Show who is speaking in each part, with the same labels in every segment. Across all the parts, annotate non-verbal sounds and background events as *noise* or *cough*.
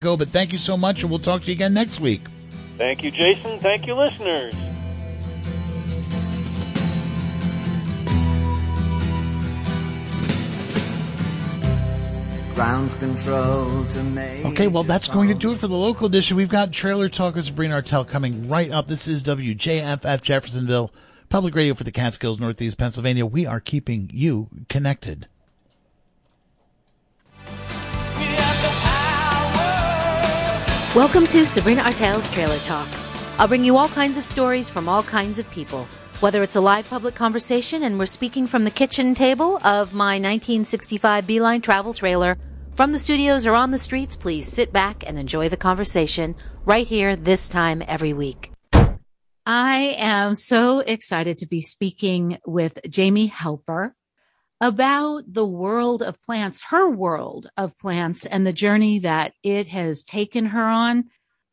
Speaker 1: go. But thank you so much, and we'll talk to you again next week.
Speaker 2: Thank you, Jason. Thank you, listeners.
Speaker 1: ground control to make. Okay, well, that's going to do it for the local edition. We've got Trailer Talk with Sabrina Artel coming right up. This is WJFF Jeffersonville, public radio for the Catskills, Northeast Pennsylvania. We are keeping you connected.
Speaker 3: Welcome to Sabrina Artel's Trailer Talk. I'll bring you all kinds of stories from all kinds of people. Whether it's a live public conversation and we're speaking from the kitchen table of my 1965 Beeline travel trailer, from the studios or on the streets, please sit back and enjoy the conversation right here this time every week. I am so excited to be speaking with Jamie Helper about the world of plants, her world of plants and the journey that it has taken her on.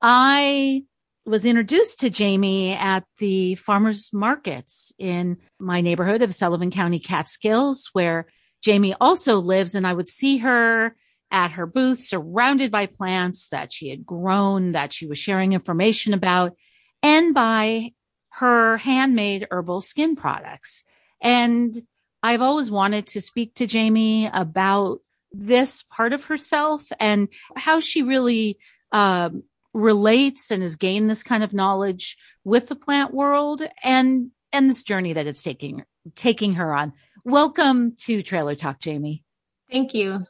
Speaker 3: I was introduced to Jamie at the farmers markets in my neighborhood of Sullivan County Catskills, where Jamie also lives. And I would see her at her booth surrounded by plants that she had grown, that she was sharing information about, and by her handmade herbal skin products. And I've always wanted to speak to Jamie about this part of herself and how she really um, relates and has gained this kind of knowledge with the plant world and and this journey that it's taking taking her on. Welcome to Trailer Talk, Jamie.
Speaker 4: Thank you.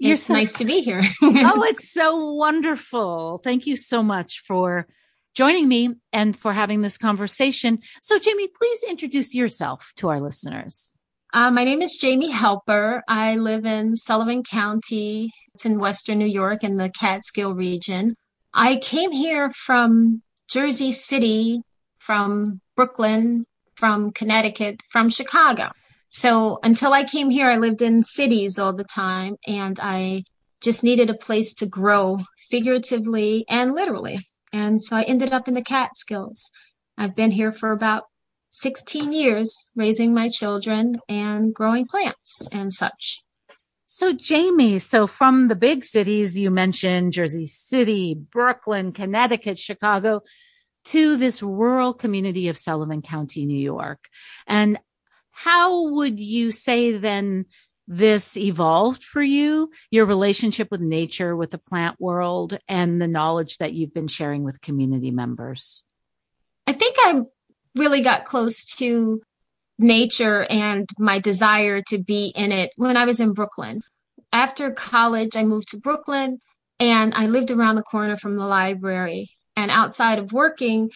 Speaker 4: You're it's so, nice to be here. *laughs*
Speaker 3: oh, *laughs* it's so wonderful. Thank you so much for joining me and for having this conversation. So, Jamie, please introduce yourself to our listeners.
Speaker 4: Uh, my name is Jamie Helper. I live in Sullivan County. It's in Western New York in the Catskill region. I came here from Jersey City, from Brooklyn, from Connecticut, from Chicago. So until I came here, I lived in cities all the time and I just needed a place to grow figuratively and literally. And so I ended up in the Catskills. I've been here for about 16 years, raising my children and growing plants and such.
Speaker 3: So Jamie, so from the big cities you mentioned, Jersey City, Brooklyn, Connecticut, Chicago, to this rural community of Sullivan County, New York. And how would you say then this evolved for you, your relationship with nature, with the plant world, and the knowledge that you've been sharing with community members?
Speaker 4: I think I really got close to nature and my desire to be in it when I was in Brooklyn. After college, I moved to Brooklyn and I lived around the corner from the library. And outside of working,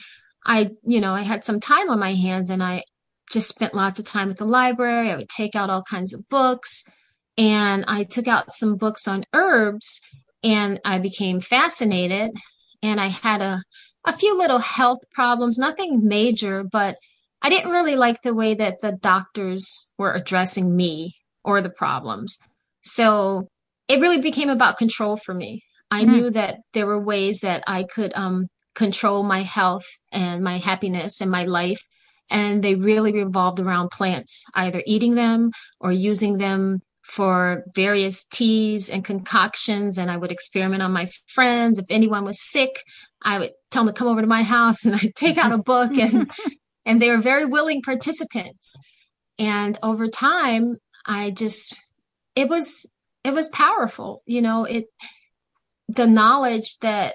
Speaker 4: I, you know, I had some time on my hands and I just spent lots of time at the library. I would take out all kinds of books and I took out some books on herbs and I became fascinated and I had a, a few little health problems, nothing major, but I didn't really like the way that the doctors were addressing me or the problems. So it really became about control for me. I mm. knew that there were ways that I could um, control my health and my happiness and my life. And they really revolved around plants, either eating them or using them for various teas and concoctions. And I would experiment on my friends. If anyone was sick, I would tell them to come over to my house and *laughs* I'd take out a book and *laughs* and they were very willing participants. And over time, I just, it was, it was powerful. You know, it, the knowledge that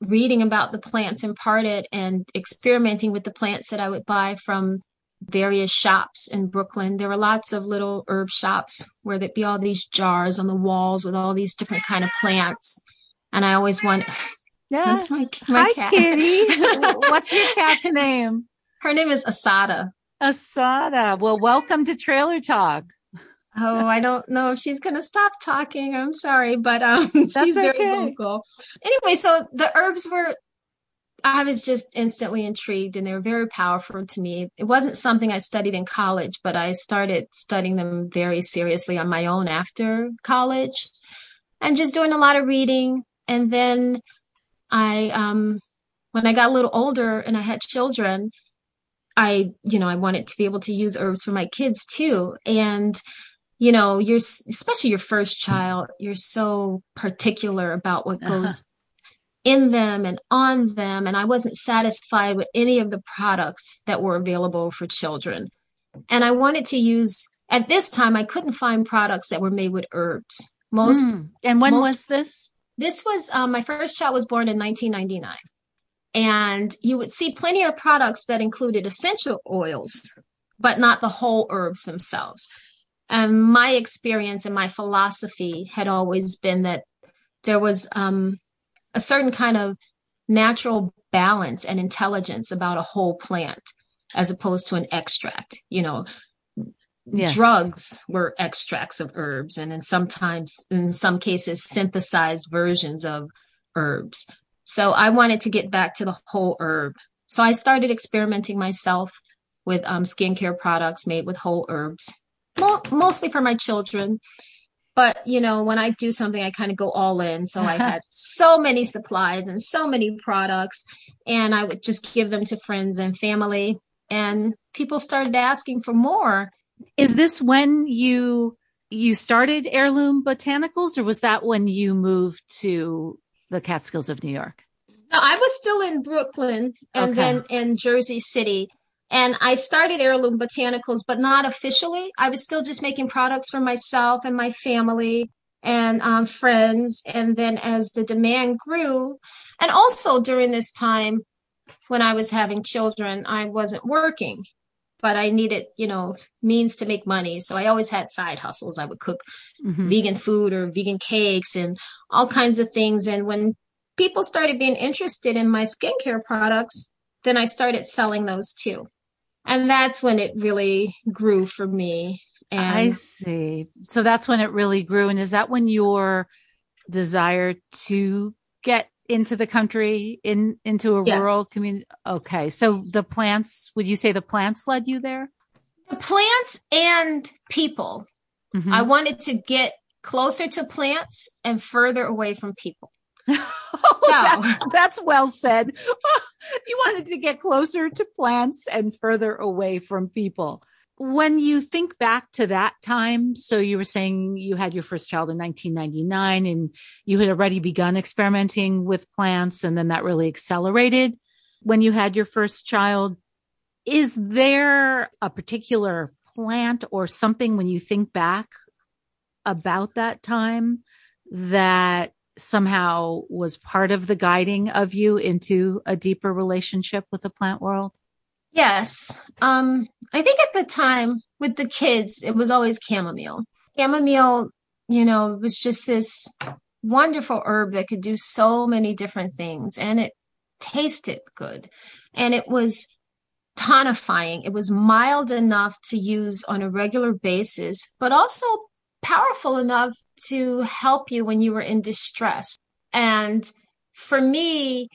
Speaker 4: reading about the plants imparted and experimenting with the plants that I would buy from various shops in Brooklyn. There were lots of little herb shops where there'd be all these jars on the walls with all these different kind of plants. And I always want.
Speaker 3: yeah. That's my, my Hi, cat. Kitty. *laughs* What's your cat's name?
Speaker 4: Her name is Asada.
Speaker 3: Asada. Well, welcome to Trailer Talk.
Speaker 4: Oh, I don't know if she's going to stop talking. I'm sorry, but um, she's very vocal. Anyway, so the herbs were, I was just instantly intrigued and they were very powerful to me. It wasn't something I studied in college, but I started studying them very seriously on my own after college and just doing a lot of reading. And then I, um, when I got a little older and I had children, I, you know, I wanted to be able to use herbs for my kids too. And, you know, you're especially your first child, you're so particular about what uh-huh. goes uh-huh. In them and on them. And I wasn't satisfied with any of the products that were available for children. And I wanted to use, at this time, I couldn't find products that were made with herbs. Most. Mm.
Speaker 3: And when most, was this?
Speaker 4: This was, um, my first child was born in 1999. And you would see plenty of products that included essential oils, but not the whole herbs themselves. And my experience and my philosophy had always been that there was um, a certain kind of natural balance and intelligence about a whole plant as opposed to an extract. You know, yes. drugs were extracts of herbs and in sometimes in some cases synthesized versions of herbs. So I wanted to get back to the whole herb. So I started experimenting myself with um, skincare products made with whole herbs mo- mostly for my children. But, you know, when I do something, I kind of go all in. So I *laughs* had so many supplies and so many products, and I would just give them to friends and family. And people started asking for more.
Speaker 3: Is this when you you started Heirloom Botanicals, or was that when you moved to the Catskills of New York?
Speaker 4: No, I was still in Brooklyn and okay. then in Jersey City. And I started Heirloom Botanicals, but not officially. I was still just making products for myself and my family and um, friends. And then as the demand grew, and also during this time when I was having children, I wasn't working, but I needed, you know, means to make money. So I always had side hustles. I would cook mm-hmm. vegan food or vegan cakes and all kinds of things. And when people started being interested in my skincare products, then I started selling those too and that's when it really grew for me. And
Speaker 3: I see. So that's when it really grew. And is that when your desire to get into the country in into a yes. rural community? Okay. So the plants, would you say the plants led you there?
Speaker 4: The plants and people. Mm-hmm. I wanted to get closer to plants and further away from people. *laughs*
Speaker 3: oh, that's, that's well said. *laughs* you wanted to get closer to plants and further away from people. When you think back to that time, so you were saying you had your first child in 1999 and you had already begun experimenting with plants and then that really accelerated when you had your first child. Is there a particular plant or something when you think back about that time that somehow was part of the guiding of you into a deeper relationship with the plant world?
Speaker 4: Yes. Um, I think at the time with the kids, it was always chamomile. Chamomile, you know, was just this wonderful herb that could do so many different things and it tasted good and it was tonifying. It was mild enough to use on a regular basis, but also powerful enough to help you when you were in distress. And for me,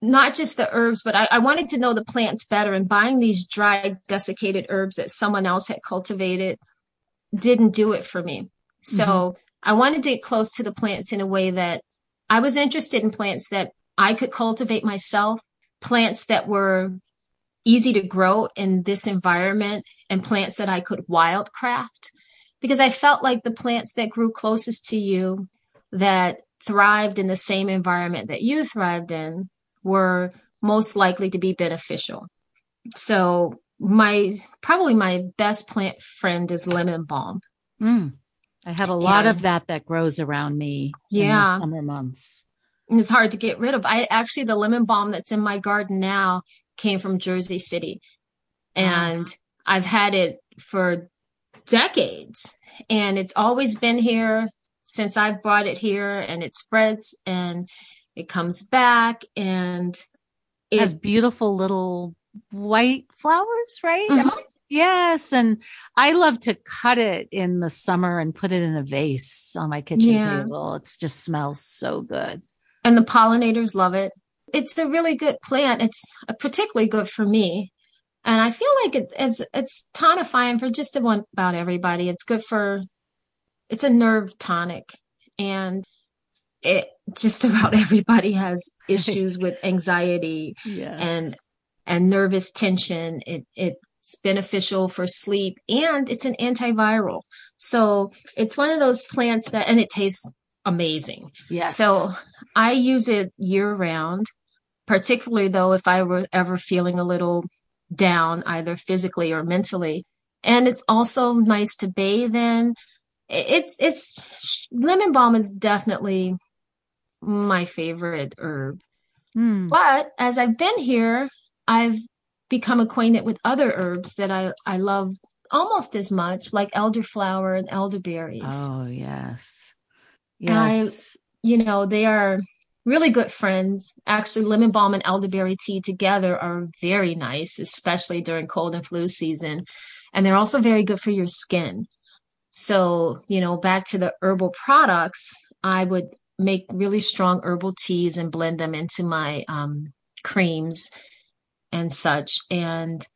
Speaker 4: not just the herbs, but I, I, wanted to know the plants better. And buying these dried, desiccated herbs that someone else had cultivated didn't do it for me. So mm-hmm. I wanted to get close to the plants in a way that I was interested in plants that I could cultivate myself, plants that were easy to grow in this environment, and plants that I could wildcraft because I felt like the plants that grew closest to you that thrived in the same environment that you thrived in were most likely to be beneficial. So my probably my best plant friend is lemon balm.
Speaker 3: Mm. I have a lot and, of that that grows around me yeah. in the summer months.
Speaker 4: And it's hard to get rid of. I actually the lemon balm that's in my garden now came from Jersey City. And I've had it for decades and it's always been here since I've brought it here and it spreads and it comes back and
Speaker 3: it has beautiful little white flowers, right? Mm-hmm. Yes. And I love to cut it in the summer and put it in a vase on my kitchen yeah. table. It just smells so good.
Speaker 4: And the pollinators love it. It's a really good plant. It's particularly good for me and I feel like it, it's it's tonifying for just about everybody. It's good for it's a nerve tonic, and it just *laughs* about everybody has issues with anxiety yes. and and nervous tension. It it's beneficial for sleep and it's an antiviral. So it's one of those plants that, and it tastes amazing.
Speaker 3: Yes.
Speaker 4: So I use it year round, particularly though if I were ever feeling a little down, either physically or mentally. And it's also nice to bathe in. It's, it's, lemon balm is definitely my favorite herb.
Speaker 3: Mm.
Speaker 4: But as I've been here, I've become acquainted with other herbs that I, I love almost as much, like elderflower and elderberries.
Speaker 3: Oh, yes.
Speaker 4: Yes. I, you know, they are really good friends. Actually, lemon balm and elderberry tea together are very nice, especially during cold and flu season. And they're also very good for your skin. So, you know, back to the herbal products, I would make really strong herbal teas and blend them into my um, creams and such. And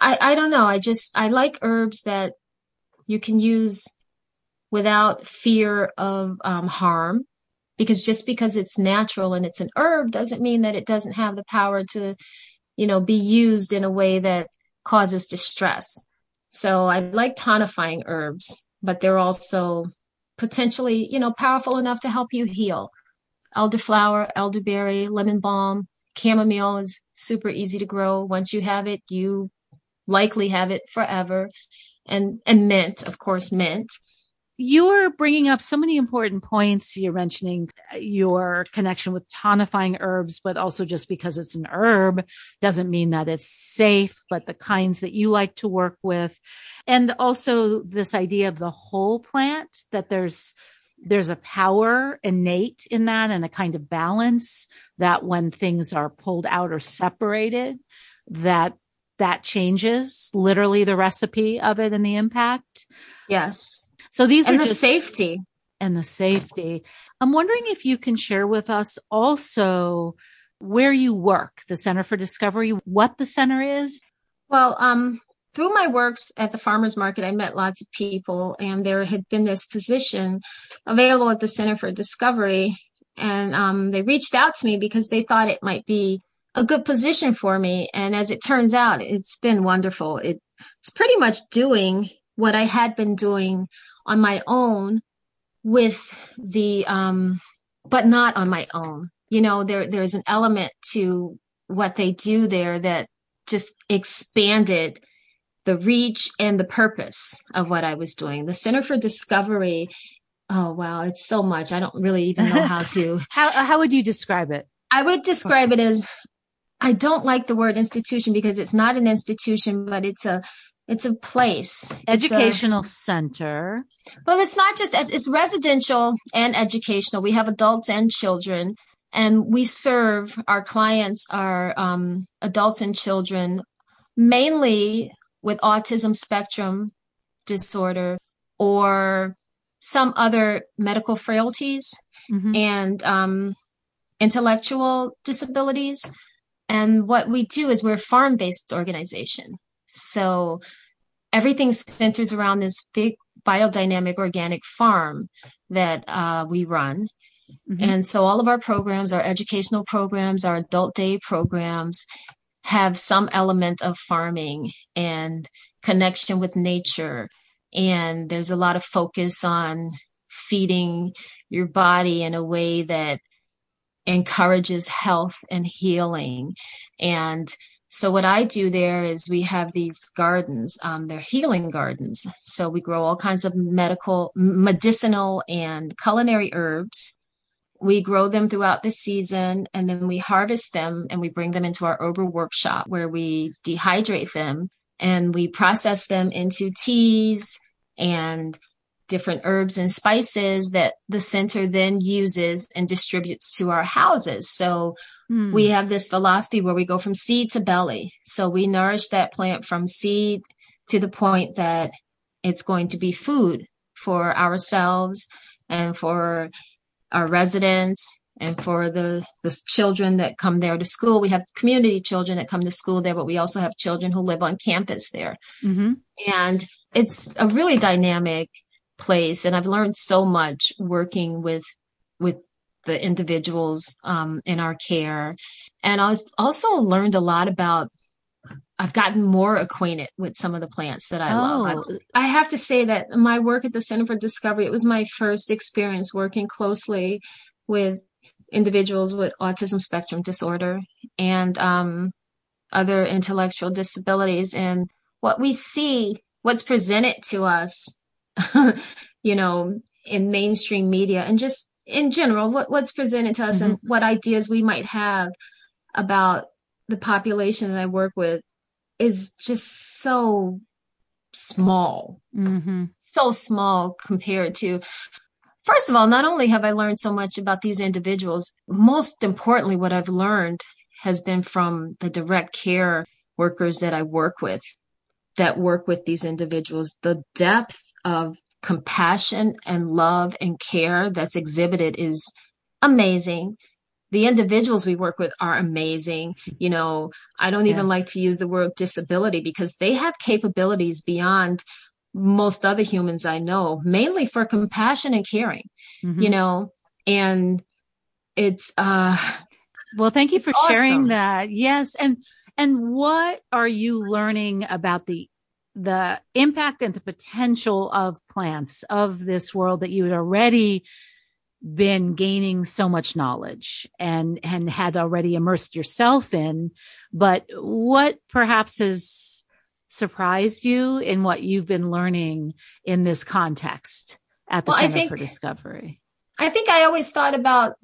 Speaker 4: I, I don't know. I just, I like herbs that you can use without fear of um, harm because just because it's natural and it's an herb doesn't mean that it doesn't have the power to, you know, be used in a way that causes distress. So I like tonifying herbs, but they're also potentially, you know, powerful enough to help you heal. Elderflower, elderberry, lemon balm, chamomile is super easy to grow. Once you have it, you likely have it forever. And and mint, of course, mint
Speaker 3: you're bringing up so many important points. You're mentioning your connection with tonifying herbs, but also just because it's an herb doesn't mean that it's safe, but the kinds that you like to work with. And also this idea of the whole plant that there's there's a power innate in that and a kind of balance that when things are pulled out or separated, that that changes literally the recipe of it and the impact.
Speaker 4: Yes.
Speaker 3: So these
Speaker 4: and
Speaker 3: are
Speaker 4: the
Speaker 3: just,
Speaker 4: safety
Speaker 3: and the safety. I'm wondering if you can share with us also where you work, the Center for Discovery, what the center is.
Speaker 4: Well, um, through my works at the farmers market, I met lots of people, and there had been this position available at the Center for Discovery, and um, they reached out to me because they thought it might be a good position for me. And as it turns out, it's been wonderful. It, it's pretty much doing what I had been doing on my own with the um but not on my own you know there there's an element to what they do there that just expanded the reach and the purpose of what I was doing. The Center for Discovery, oh wow, it's so much. I don't really even know how to *laughs*
Speaker 3: how how would you describe it?
Speaker 4: I would describe it as I don't like the word institution because it's not an institution, but it's a it's a place.
Speaker 3: Educational a, center.
Speaker 4: Well, it's not just as it's residential and educational. We have adults and children, and we serve our clients are um, adults and children, mainly with autism spectrum disorder or some other medical frailties mm-hmm. and um, intellectual disabilities. And what we do is we're a farm based organization. So everything centers around this big biodynamic organic farm that uh, we run. Mm-hmm. And so all of our programs, our educational programs, our adult day programs have some element of farming and connection with nature. And there's a lot of focus on feeding your body in a way that encourages health and healing. And so what I do there is we have these gardens. Um, they're healing gardens. So we grow all kinds of medical, medicinal, and culinary herbs. We grow them throughout the season, and then we harvest them and we bring them into our herbal workshop where we dehydrate them and we process them into teas and different herbs and spices that the center then uses and distributes to our houses. So mm. we have this philosophy where we go from seed to belly. So we nourish that plant from seed to the point that it's going to be food for ourselves and for our residents and for the the children that come there to school. We have community children that come to school there, but we also have children who live on campus there. Mm-hmm. And it's a really dynamic place and i've learned so much working with with the individuals um, in our care and i was also learned a lot about I've gotten more acquainted with some of the plants that I oh. love. I, I, have to say that my work at the Center for Discovery, it was my first experience working closely with individuals with autism spectrum disorder and um, other intellectual disabilities. And what we see, what's presented to us, *laughs* you know, in mainstream media and just in general, what, what's presented to us mm-hmm. and what ideas we might have about the population that I work with is just so small, mm-hmm. so small compared to. First of all, not only have I learned so much about these individuals, most importantly, what I've learned has been from the direct care workers that I work with, that work with these individuals. The depth of compassion and love and care that's exhibited is amazing the individuals we work with are amazing. You know, I don't even like to use the word disability because they have capabilities beyond most other humans I know, mainly for compassion and caring, mm-hmm. you know, and it's, uh,
Speaker 3: well, thank you for awesome. sharing that. Yes. And, and what are you learning about the, the impact and the potential of plants of this world that you had already been gaining so much knowledge and and had already immersed yourself in but what perhaps has surprised you in what you've been learning in this context at the well, center think, for discovery
Speaker 4: i think i always thought about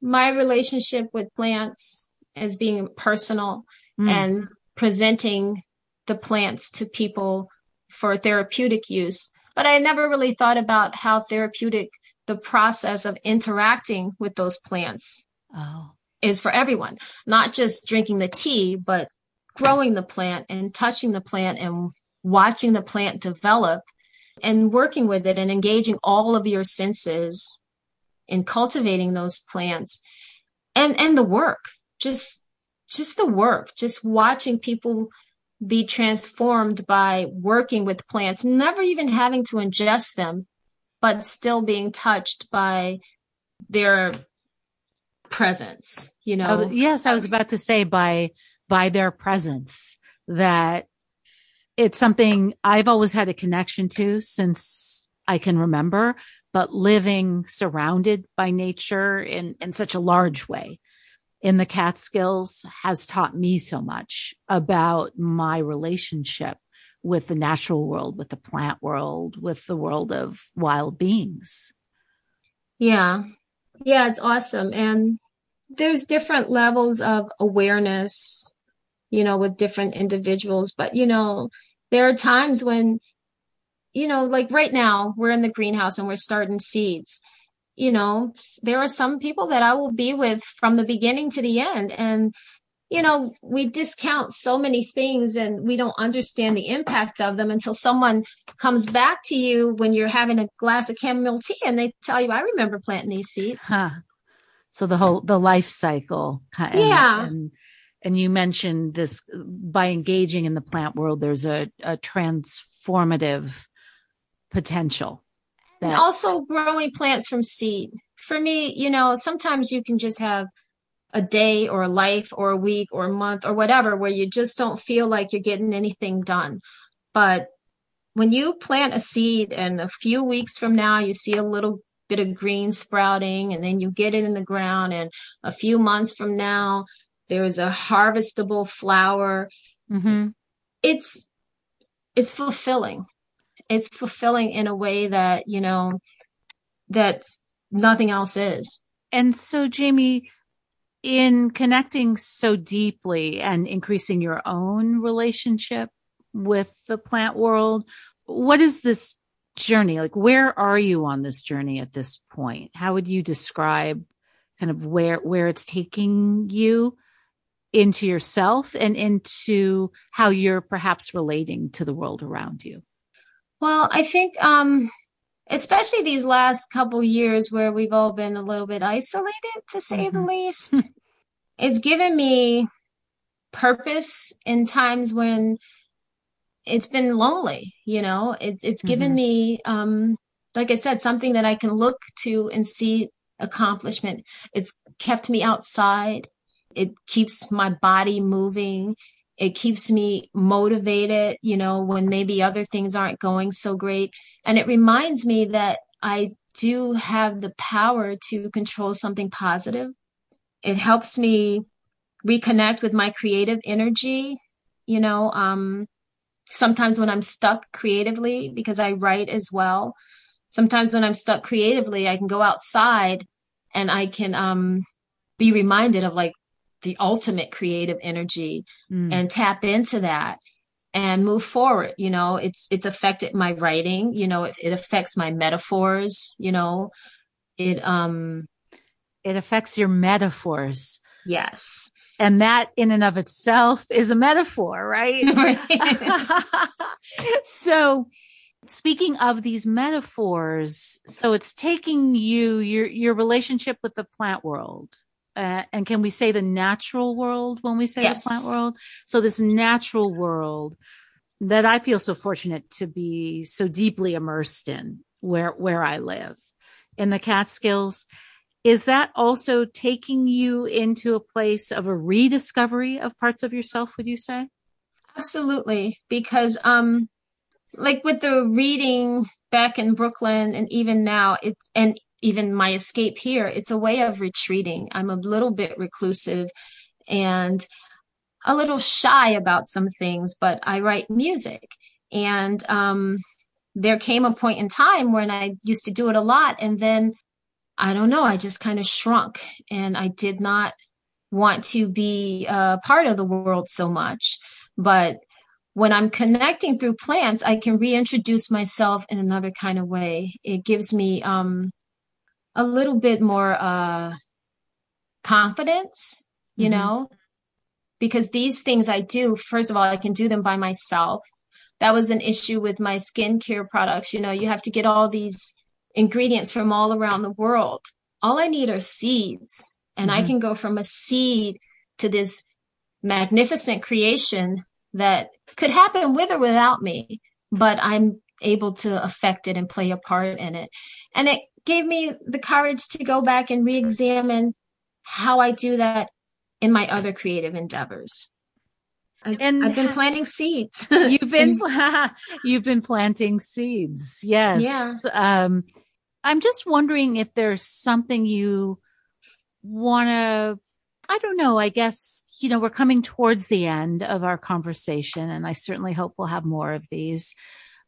Speaker 4: my relationship with plants as being personal mm. and presenting the plants to people for therapeutic use but i never really thought about how therapeutic the process of interacting with those plants oh. is for everyone, not just drinking the tea, but growing the plant and touching the plant and watching the plant develop and working with it and engaging all of your senses in cultivating those plants and and the work just just the work just watching people be transformed by working with plants never even having to ingest them but still being touched by their presence, you know?
Speaker 3: Oh, yes, I was about to say by, by their presence that it's something I've always had a connection to since I can remember, but living surrounded by nature in, in such a large way in the Catskills has taught me so much about my relationship with the natural world, with the plant world, with the world of wild beings.
Speaker 4: Yeah. Yeah, it's awesome. And there's different levels of awareness, you know, with different individuals. But, you know, there are times when, you know, like right now, we're in the greenhouse and we're starting seeds. You know, there are some people that I will be with from the beginning to the end. And you know, we discount so many things and we don't understand the impact of them until someone comes back to you when you're having a glass of chamomile tea and they tell you, I remember planting these seeds. Huh.
Speaker 3: So the whole, the life cycle.
Speaker 4: And, yeah.
Speaker 3: And, and you mentioned this by engaging in the plant world, there's a, a transformative potential.
Speaker 4: That- and also growing plants from seed. For me, you know, sometimes you can just have a day or a life or a week or a month or whatever where you just don't feel like you're getting anything done. But when you plant a seed and a few weeks from now you see a little bit of green sprouting and then you get it in the ground and a few months from now there's a harvestable flower mm-hmm. it's it's fulfilling it's fulfilling in a way that you know that nothing else is
Speaker 3: and so jamie in connecting so deeply and increasing your own relationship with the plant world, what is this journey? Like, where are you on this journey at this point? How would you describe kind of where, where it's taking you into yourself and into how you're perhaps relating to the world around you?
Speaker 4: Well, I think, um, especially these last couple years where we've all been a little bit isolated to say mm-hmm. the least it's given me purpose in times when it's been lonely you know it, it's given mm-hmm. me um like i said something that i can look to and see accomplishment it's kept me outside it keeps my body moving It keeps me motivated, you know, when maybe other things aren't going so great. And it reminds me that I do have the power to control something positive. It helps me reconnect with my creative energy, you know, um, sometimes when I'm stuck creatively, because I write as well, sometimes when I'm stuck creatively, I can go outside and I can um, be reminded of like the ultimate creative energy mm. and tap into that and move forward you know it's it's affected my writing you know it, it affects my metaphors you know it um
Speaker 3: it affects your metaphors
Speaker 4: yes
Speaker 3: and that in and of itself is a metaphor right, *laughs* right. *laughs* so speaking of these metaphors so it's taking you your your relationship with the plant world uh, and can we say the natural world when we say yes. the plant world? So this natural world that I feel so fortunate to be so deeply immersed in where, where I live in the Catskills. Is that also taking you into a place of a rediscovery of parts of yourself, would you say?
Speaker 4: Absolutely. Because, um, like with the reading back in Brooklyn and even now, it's, and even my escape here, it's a way of retreating. I'm a little bit reclusive and a little shy about some things, but I write music. And um, there came a point in time when I used to do it a lot. And then I don't know, I just kind of shrunk and I did not want to be a part of the world so much. But when I'm connecting through plants, I can reintroduce myself in another kind of way. It gives me um, a little bit more uh, confidence, you mm-hmm. know, because these things I do, first of all, I can do them by myself. That was an issue with my skincare products. You know, you have to get all these ingredients from all around the world. All I need are seeds, and mm-hmm. I can go from a seed to this magnificent creation that could happen with or without me, but I'm able to affect it and play a part in it. And it gave me the courage to go back and re-examine how I do that in my other creative endeavors. I, and I've been planting seeds.
Speaker 3: you've *laughs* been *laughs* you've been planting seeds. Yes. Yeah. Um, I'm just wondering if there's something you want to. I don't know. I guess you know we're coming towards the end of our conversation, and I certainly hope we'll have more of these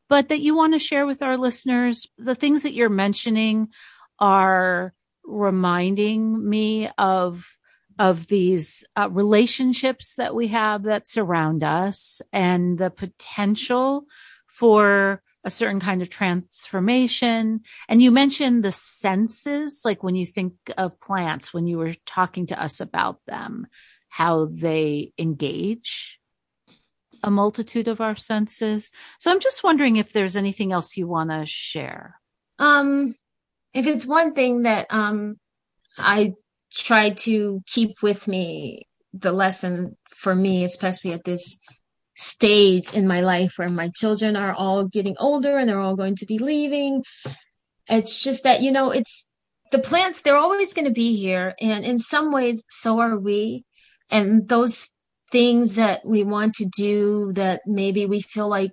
Speaker 3: but that you want to share with our listeners. The things that you're mentioning are reminding me of of these uh, relationships that we have that surround us and the potential for a certain kind of transformation. And you mentioned the senses, like when you think of plants, when you were talking to us about them, how they engage a multitude of our senses. So I'm just wondering if there's anything else you want to share.
Speaker 4: Um, if it's one thing that um, I try to keep with me, the lesson for me, especially at this stage in my life where my children are all getting older and they're all going to be leaving. It's just that, you know, it's the plants, they're always going to be here. And in some ways, so are we. And those things that we want to do that maybe we feel like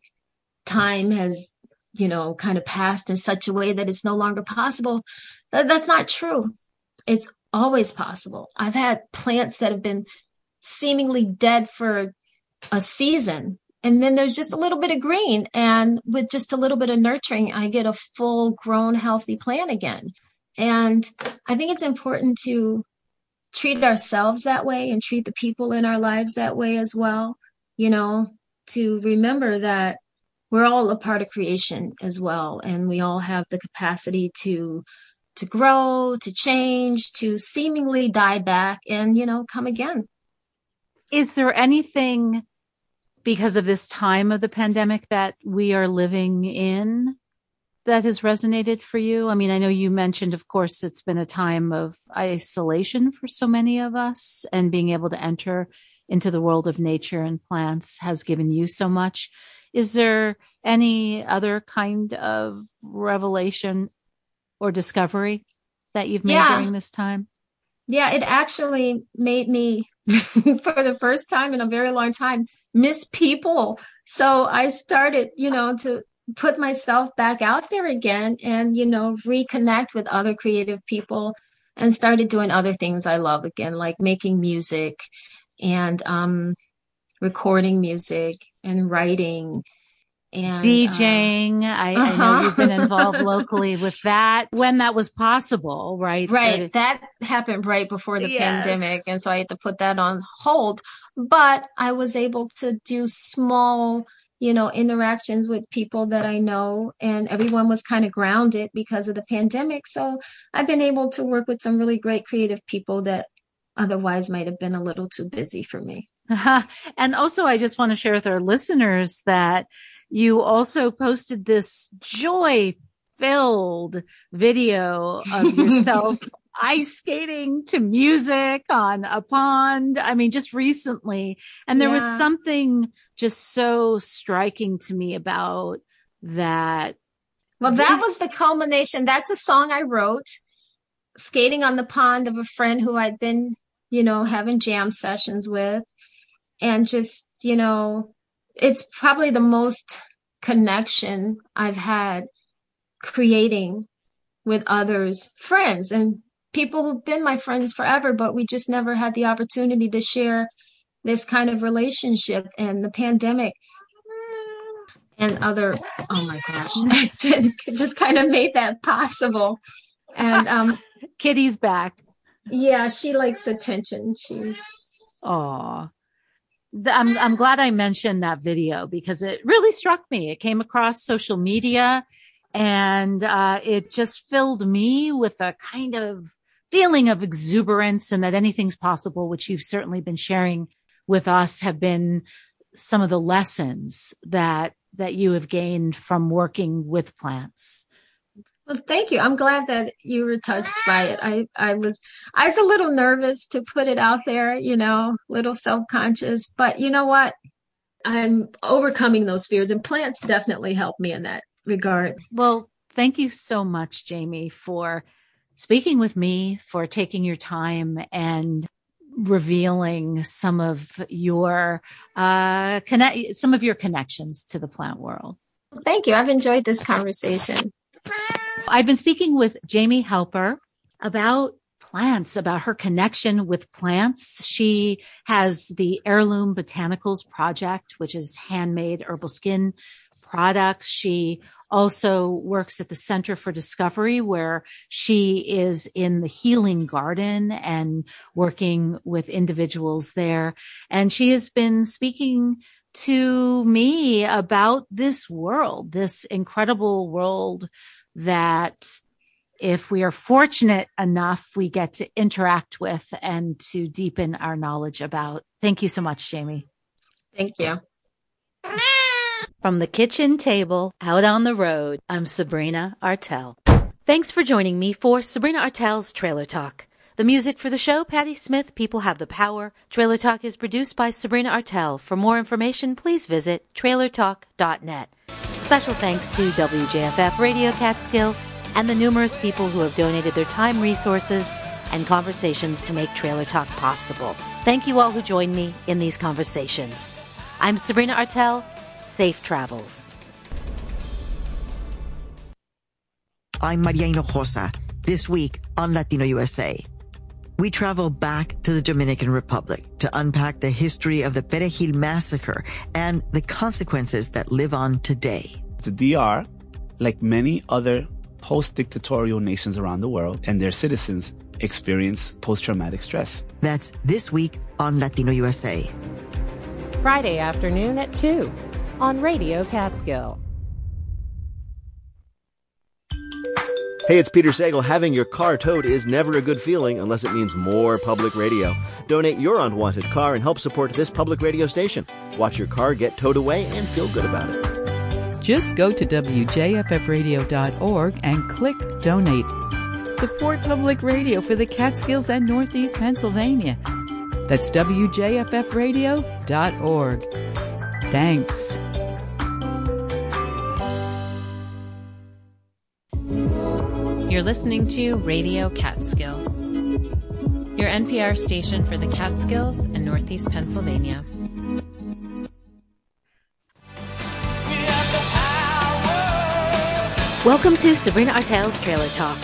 Speaker 4: time has you know kind of passed in such a way that it's no longer possible. That, that's not true. It's always possible. I've had plants that have been seemingly dead for a season and then there's just a little bit of green and with just a little bit of nurturing i get a full grown healthy plant again. And i think it's important to treat ourselves that way and treat the people in our lives that way as well. You know, to remember that we're all a part of creation as well, and we all have the capacity to to grow, to change, to seemingly die back and, you know, come again.
Speaker 3: Is there anything because of this time of the pandemic that we are living in that has resonated for you? I mean, I know you mentioned, of course, it's been a time of isolation for so many of us, and being able to enter into the world of nature and plants has given you so much. Is there any other kind of revelation or discovery that you've made yeah. during this time?
Speaker 4: Yeah, it actually made me, *laughs* for the first time in a very long time, miss people. So I started, you know, to put myself back out there again and, you know, reconnect with other creative people and started doing other things I love again, like making music and um, recording music and writing and
Speaker 3: DJing. Uh, I, uh-huh. I, know you've been involved *laughs* locally with that when that was possible, right?
Speaker 4: Right. So that happened right before the yes. pandemic. And so I had to put that on hold. But I was able to do small, you know, interactions with people that I know, and everyone was kind of grounded because of the pandemic. So I've been able to work with some really great creative people that otherwise might have been a little too busy for me.
Speaker 3: Uh-huh. And also, I just want to share with our listeners that you also posted this joy filled video of *laughs* yourself ice skating to music on a pond. I mean, just recently. And there yeah. was something just so striking to me about that.
Speaker 4: Well, that was the culmination. That's a song I wrote skating on the pond of a friend who I'd been, you know, having jam sessions with and just, you know, it's probably the most connection I've had creating with others, friends and people who've been my friends forever, but we just never had the opportunity to share this kind of relationship. And the pandemic and other, oh my gosh, *laughs* just kind of made that possible. And um, *laughs*
Speaker 3: Kitty's back.
Speaker 4: Yeah, she likes attention. She.
Speaker 3: Oh, I'm I'm glad I mentioned that video because it really struck me. It came across social media, and uh, it just filled me with a kind of feeling of exuberance and that anything's possible, which you've certainly been sharing with us, have been some of the lessons that that you have gained from working with plants.
Speaker 4: Well, thank you. I'm glad that you were touched by it. I, I was, I was a little nervous to put it out there, you know, little self-conscious, but you know what? I'm overcoming those fears and plants definitely help me in that regard.
Speaker 3: Well, thank you so much, Jamie, for speaking with me, for taking your time and revealing some of your, uh, connect, some of your connections to the plant world.
Speaker 4: Thank you. I've enjoyed this conversation.
Speaker 3: I've been speaking with Jamie Helper about plants, about her connection with plants. She has the Heirloom Botanicals Project, which is handmade herbal skin products. She also works at the Center for Discovery, where she is in the healing garden and working with individuals there. And she has been speaking to me about this world, this incredible world that if we are fortunate enough, we get to interact with and to deepen our knowledge about. Thank you so much, Jamie.
Speaker 4: Thank you.
Speaker 3: From the kitchen table out on the road, I'm Sabrina Artel. Thanks for joining me for Sabrina Artel's Trailer Talk. The music for the show, Patti Smith, People Have the Power. Trailer Talk is produced by Sabrina Artel. For more information, please visit trailertalk.net. Special thanks to WJFF Radio Catskill and the numerous people who have donated their time, resources, and conversations to make Trailer Talk possible. Thank you all who joined me in these conversations. I'm Sabrina Artel. Safe travels.
Speaker 5: I'm Maria Hinojosa. This week on Latino USA. We travel back to the Dominican Republic to unpack the history of the Perejil massacre and the consequences that live on today.
Speaker 6: The DR, like many other post-dictatorial nations around the world and their citizens, experience post-traumatic stress.
Speaker 5: That's this week on Latino USA.
Speaker 7: Friday afternoon at 2 on Radio Catskill.
Speaker 8: Hey, it's Peter Sagal. Having your car towed is never a good feeling unless it means more public radio. Donate your unwanted car and help support this public radio station. Watch your car get towed away and feel good about it.
Speaker 9: Just go to WJFFradio.org and click Donate. Support public radio for the Catskills and Northeast Pennsylvania. That's WJFFradio.org. Thanks.
Speaker 10: You're listening to Radio Catskill, your NPR station for the Catskills and Northeast Pennsylvania.
Speaker 3: Welcome to Sabrina Artel's Trailer Talk.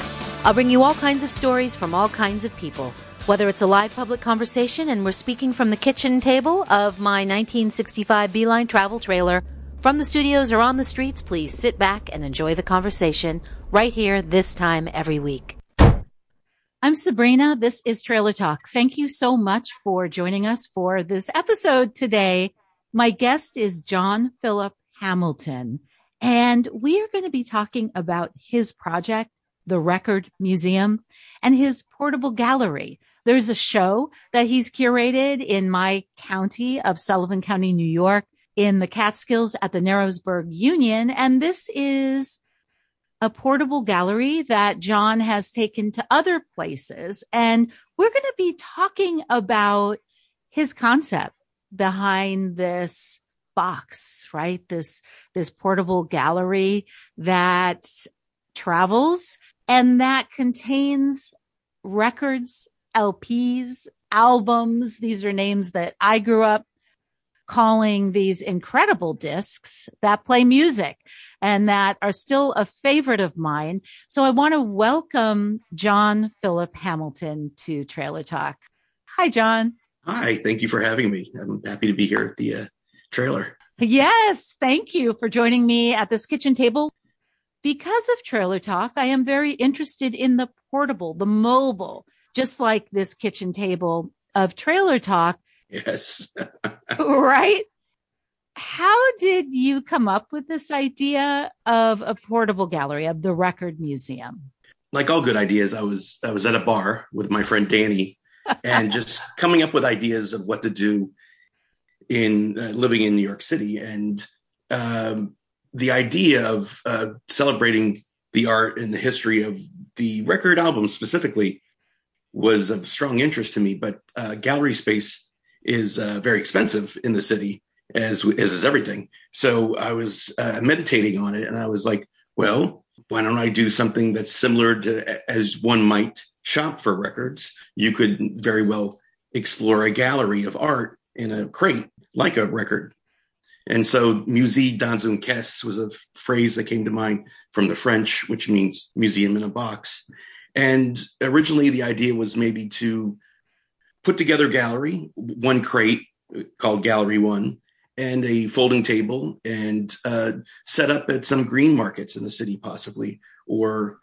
Speaker 3: I'll bring you all kinds of stories from all kinds of people. Whether it's a live public conversation and we're speaking from the kitchen table of my 1965 Beeline travel trailer, from the studios or on the streets, please sit back and enjoy the conversation right here this time every week. I'm Sabrina. This is Trailer Talk. Thank you so much for joining us for this episode today. My guest is John Philip Hamilton. And we are going to be talking about his project, the Record Museum and his portable gallery. There's a show that he's curated in my county of Sullivan County, New York in the Catskills at the Narrowsburg Union. And this is a portable gallery that John has taken to other places. And we're going to be talking about his concept behind this box, right? This, this portable gallery that travels and that contains records, LPs, albums. These are names that I grew up calling these incredible discs that play music and that are still a favorite of mine. So I want to welcome John Philip Hamilton to Trailer Talk. Hi, John.
Speaker 11: Hi, thank you for having me. I'm happy to be here at the uh, trailer.
Speaker 3: Yes, thank you for joining me at this kitchen table. Because of Trailer Talk, I am very interested in the portable, the mobile, just like this kitchen table of Trailer Talk.
Speaker 11: Yes. *laughs* *laughs*
Speaker 3: right? How did you come up with this idea of a portable gallery of the record museum?
Speaker 11: Like all good ideas, I was I was at a bar with my friend Danny and *laughs* just coming up with ideas of what to do in uh, living in New York City, and um, the idea of uh, celebrating the art and the history of the record album specifically was of strong interest to me. But uh, gallery space is uh, very expensive in the city, as as is everything. So I was uh, meditating on it, and I was like, well. Why don't I do something that's similar to as one might shop for records? You could very well explore a gallery of art in a crate like a record. And so musée dans une caisse was a phrase that came to mind from the French, which means museum in a box. And originally the idea was maybe to put together gallery, one crate called Gallery One, and a folding table and uh, set up at some green markets in the city, possibly, or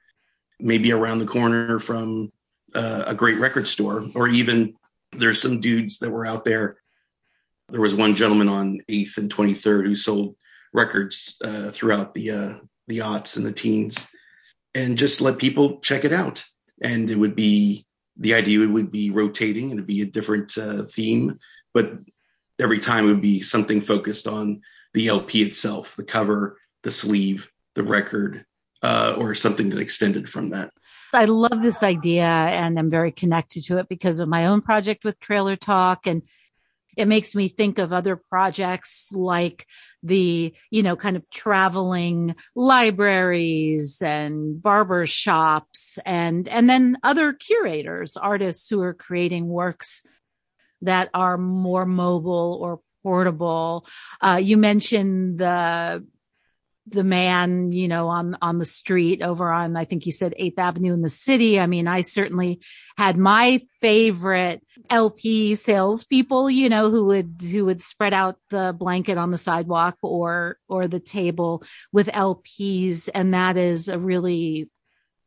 Speaker 11: maybe around the corner from uh, a great record store, or even there's some dudes that were out there. There was one gentleman on 8th and 23rd who sold records uh, throughout the uh, the aughts and the teens, and just let people check it out. And it would be the idea it would be rotating, and it'd be a different uh, theme, but every time it would be something focused on the LP itself, the cover, the sleeve, the record, uh, or something that extended from that.
Speaker 3: I love this idea, and I'm very connected to it because of my own project with Trailer Talk and it makes me think of other projects like the, you know, kind of traveling libraries and barber shops and, and then other curators, artists who are creating works that are more mobile or portable. Uh, you mentioned the the man, you know, on, on the street over on, I think you said 8th Avenue in the city. I mean, I certainly had my favorite LP salespeople, you know, who would, who would spread out the blanket on the sidewalk or, or the table with LPs. And that is a really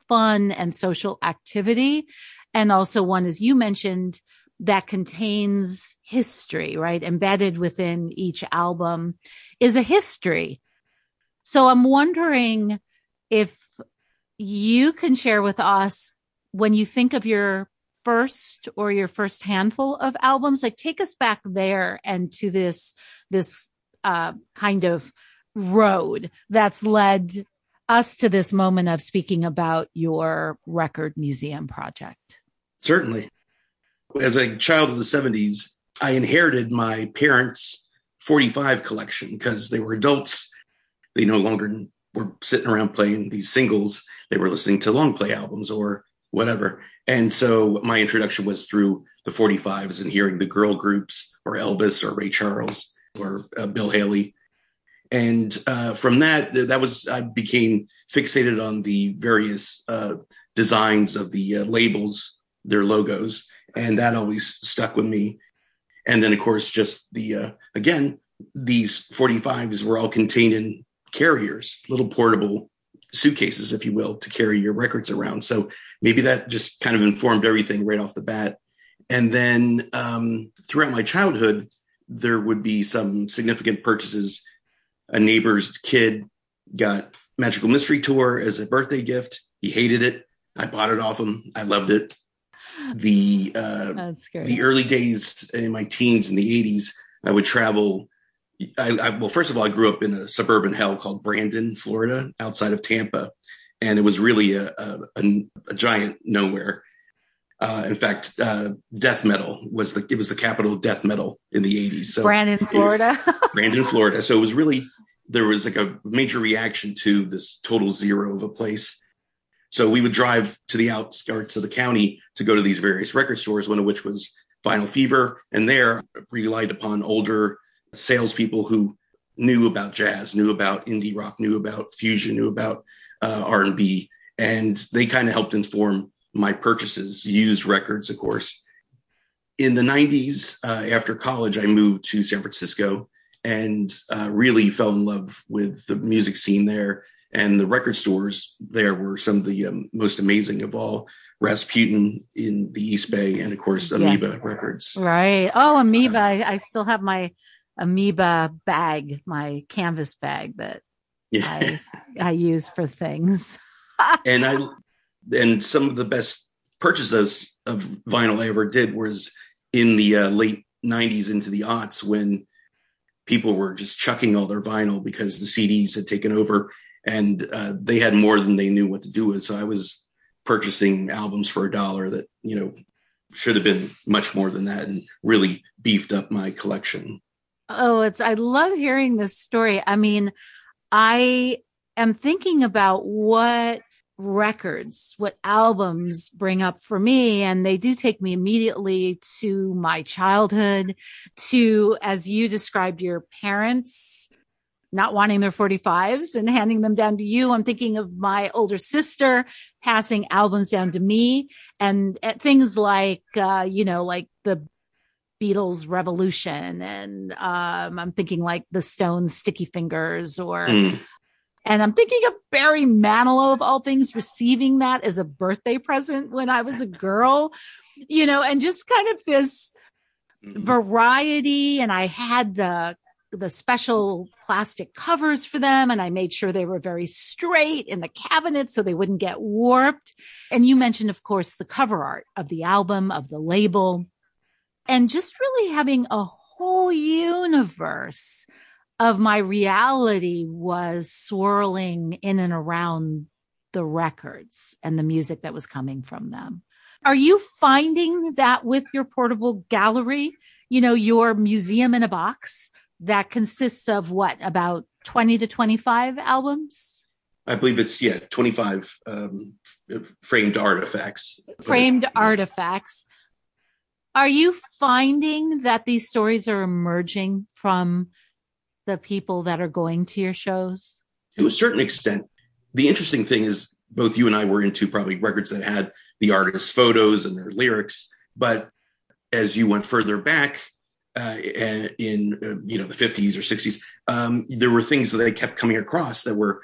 Speaker 3: fun and social activity. And also one, as you mentioned, that contains history, right? Embedded within each album is a history so I'm wondering if you can share with us when you think of your first or your first handful of albums, like take us back there and to this, this, uh, kind of road that's led us to this moment of speaking about your record museum project.
Speaker 11: Certainly. As a child of the 70s, I inherited my parents' 45 collection because they were adults they no longer were sitting around playing these singles. They were listening to long play albums or whatever. And so my introduction was through the 45s and hearing the girl groups or Elvis or Ray Charles or uh, Bill Haley. And uh, from that, that was I became fixated on the various uh, designs of the uh, labels, their logos, and that always stuck with me. And then, of course, just the uh, again, these 45s were all contained in carriers, little portable suitcases, if you will, to carry your records around. So maybe that just kind of informed everything right off the bat. And then um, throughout my childhood, there would be some significant purchases. A neighbor's kid got Magical Mystery Tour as a birthday gift. He hated it. I bought it off him. I loved it. The uh, the early days in my teens in the 80s, I would travel I, I, well, first of all, I grew up in a suburban hell called Brandon, Florida, outside of Tampa, and it was really a, a, a, a giant nowhere. Uh, in fact, uh, death metal was the it was the capital of death metal in the 80s. So
Speaker 3: Brandon, Florida. *laughs*
Speaker 11: Brandon, Florida. So it was really there was like a major reaction to this total zero of a place. So we would drive to the outskirts of the county to go to these various record stores, one of which was Vinyl Fever, and there relied upon older salespeople who knew about jazz, knew about indie rock, knew about fusion, knew about uh, R&B, and they kind of helped inform my purchases. Used records, of course. In the 90s, uh, after college, I moved to San Francisco and uh, really fell in love with the music scene there. And the record stores there were some of the um, most amazing of all. Rasputin in the East Bay, and of course, Amoeba
Speaker 3: Yes.
Speaker 11: Records.
Speaker 3: Right. Oh, Amoeba. I, I still have my Amoeba bag, my canvas bag that
Speaker 11: Yeah.
Speaker 3: I, I use for things. *laughs*
Speaker 11: and I and some of the best purchases of vinyl I ever did was in the uh, late '90s into the aughts when people were just chucking all their vinyl because the CDs had taken over and uh, they had more than they knew what to do with. So I was purchasing albums for a dollar that you know should have been much more than that and really beefed up my collection.
Speaker 3: Oh, it's, I love hearing this story. I mean, I am thinking about what records, what albums bring up for me. And they do take me immediately to my childhood, to, as you described, your parents not wanting their 45s and handing them down to you. I'm thinking of my older sister passing albums down to me and things like, uh, you know, like the Beatles Revolution. And um, I'm thinking like the Stones Sticky Fingers or,
Speaker 11: Mm.
Speaker 3: and I'm thinking of Barry Manilow of all things receiving that as a birthday present when I was a girl, you know, and just kind of this variety. And I had the, the special plastic covers for them and I made sure they were very straight in the cabinet so they wouldn't get warped. And you mentioned, of course, the cover art of the album, of the label and just really having a whole universe of my reality was swirling in and around the records and the music that was coming from them. Are you finding that with your portable gallery? You know, your museum in a box that consists of what, about 20 to 25 albums?
Speaker 11: I believe it's yeah, 25 um, framed artifacts.
Speaker 3: framed artifacts. Are you finding that these stories are emerging from the people that are going to your shows?
Speaker 11: to a certain extent. The interesting thing is both you and I were into probably records that had the artist's photos and their lyrics, but as you went further back uh, in uh, you know the 50s or 60s, um, there were things that they kept coming across that were